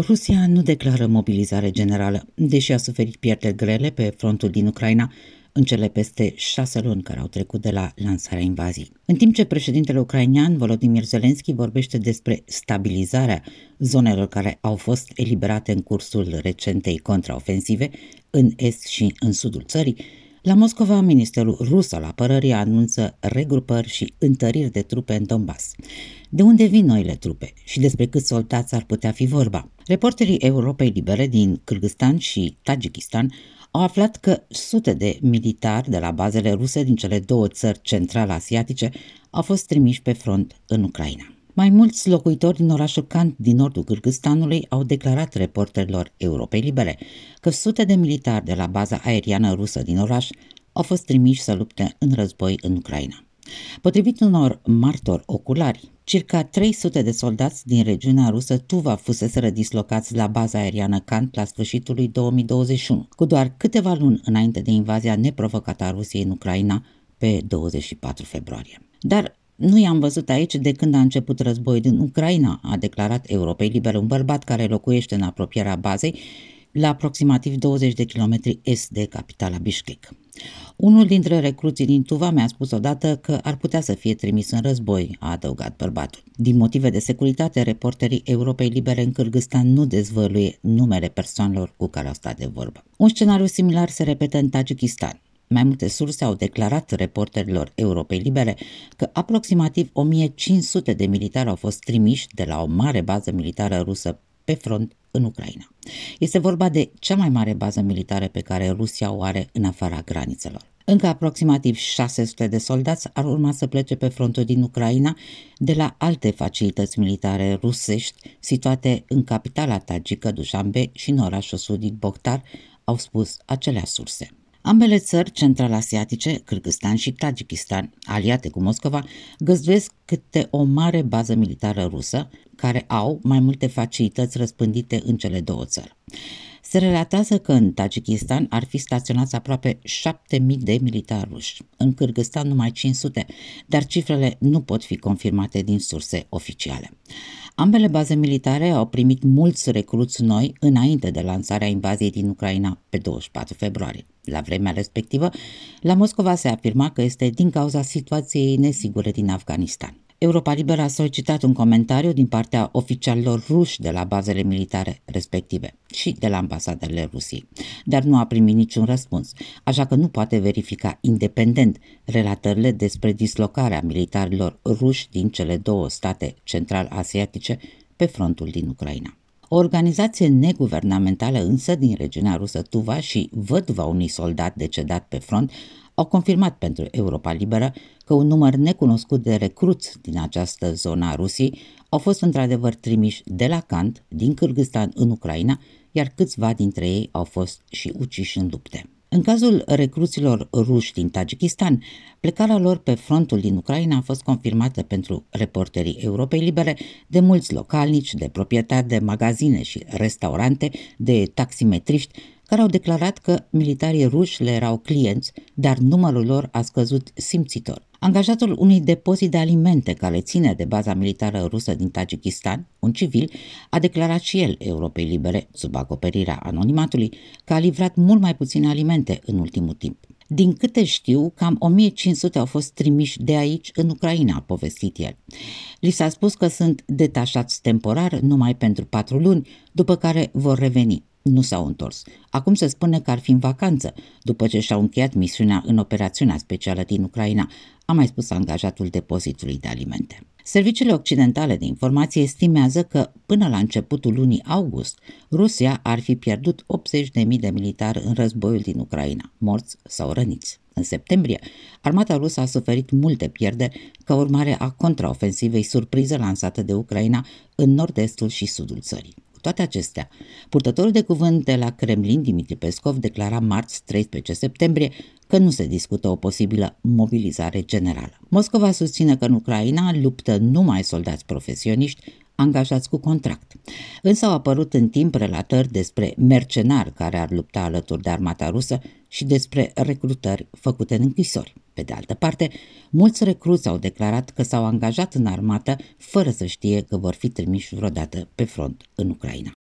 Rusia nu declară mobilizare generală, deși a suferit pierderi grele pe frontul din Ucraina în cele peste șase luni care au trecut de la lansarea invaziei. În timp ce președintele ucrainean Volodymyr Zelensky vorbește despre stabilizarea zonelor care au fost eliberate în cursul recentei contraofensive în est și în sudul țării, la Moscova, Ministerul Rus al Apărării anunță regrupări și întăriri de trupe în Donbass. De unde vin noile trupe și despre câți soldați ar putea fi vorba? Reporterii Europei Libere din Kyrgyzstan și Tajikistan au aflat că sute de militari de la bazele ruse din cele două țări central-asiatice au fost trimiși pe front în Ucraina. Mai mulți locuitori din orașul Kant din nordul Cârgăstanului au declarat reporterilor Europei Libere că sute de militari de la baza aeriană rusă din oraș au fost trimiși să lupte în război în Ucraina. Potrivit unor martori oculari, circa 300 de soldați din regiunea rusă Tuva fuseseră dislocați la baza aeriană Kant la sfârșitul lui 2021, cu doar câteva luni înainte de invazia neprovocată a Rusiei în Ucraina pe 24 februarie. Dar nu i-am văzut aici de când a început războiul din Ucraina, a declarat Europei Liber un bărbat care locuiește în apropierea bazei, la aproximativ 20 de kilometri est de capitala Bishkek. Unul dintre recruții din Tuva mi-a spus odată că ar putea să fie trimis în război, a adăugat bărbatul. Din motive de securitate, reporterii Europei Libere în Kyrgyzstan nu dezvăluie numele persoanelor cu care au stat de vorbă. Un scenariu similar se repetă în Tajikistan. Mai multe surse au declarat reporterilor Europei Libere că aproximativ 1500 de militari au fost trimiși de la o mare bază militară rusă pe front în Ucraina. Este vorba de cea mai mare bază militară pe care Rusia o are în afara granițelor. Încă aproximativ 600 de soldați ar urma să plece pe frontul din Ucraina de la alte facilități militare rusești situate în capitala tagică Dushanbe și în orașul sudic Bokhtar, au spus acelea surse. Ambele țări central-asiatice, Kyrgyzstan și Tajikistan, aliate cu Moscova, găzduiesc câte o mare bază militară rusă, care au mai multe facilități răspândite în cele două țări. Se relatează că în Tajikistan ar fi staționați aproape 7000 de militari ruși, în Kyrgyzstan numai 500, dar cifrele nu pot fi confirmate din surse oficiale. Ambele baze militare au primit mulți recruți noi înainte de lansarea invaziei din Ucraina pe 24 februarie. La vremea respectivă, la Moscova se afirma că este din cauza situației nesigure din Afganistan. Europa Liberă a solicitat un comentariu din partea oficialilor ruși de la bazele militare respective și de la ambasadele Rusiei, dar nu a primit niciun răspuns, așa că nu poate verifica independent relatările despre dislocarea militarilor ruși din cele două state central-asiatice pe frontul din Ucraina. O organizație neguvernamentală însă din regiunea rusă Tuva și văduva unui soldat decedat pe front au confirmat pentru Europa Liberă că un număr necunoscut de recruți din această zonă a Rusiei au fost într-adevăr trimiși de la Kant, din Kyrgyzstan în Ucraina, iar câțiva dintre ei au fost și uciși în lupte. În cazul recruților ruși din Tajikistan, plecarea lor pe frontul din Ucraina a fost confirmată pentru reporterii Europei Libere de mulți localnici, de proprietari de magazine și restaurante, de taximetriști, care au declarat că militarii ruși le erau clienți, dar numărul lor a scăzut simțitor. Angajatul unui depozit de alimente care ține de baza militară rusă din Tajikistan, un civil, a declarat și el Europei Libere, sub acoperirea anonimatului, că a livrat mult mai puține alimente în ultimul timp. Din câte știu, cam 1500 au fost trimiși de aici în Ucraina, a povestit el. Li s-a spus că sunt detașați temporar numai pentru patru luni, după care vor reveni nu s-au întors. Acum se spune că ar fi în vacanță, după ce și-au încheiat misiunea în operațiunea specială din Ucraina, a mai spus angajatul depozitului de alimente. Serviciile occidentale de informație estimează că, până la începutul lunii august, Rusia ar fi pierdut 80.000 de militari în războiul din Ucraina, morți sau răniți. În septembrie, armata rusă a suferit multe pierderi ca urmare a contraofensivei surpriză lansată de Ucraina în nord-estul și sudul țării toate acestea, purtătorul de cuvânt de la Kremlin, Dimitri Pescov, declara marți 13 septembrie că nu se discută o posibilă mobilizare generală. Moscova susține că în Ucraina luptă numai soldați profesioniști angajați cu contract. Însă au apărut în timp relatări despre mercenari care ar lupta alături de armata rusă și despre recrutări făcute în închisori. Pe de altă parte, mulți recruți au declarat că s-au angajat în armată fără să știe că vor fi trimiși vreodată pe front în Ucraina.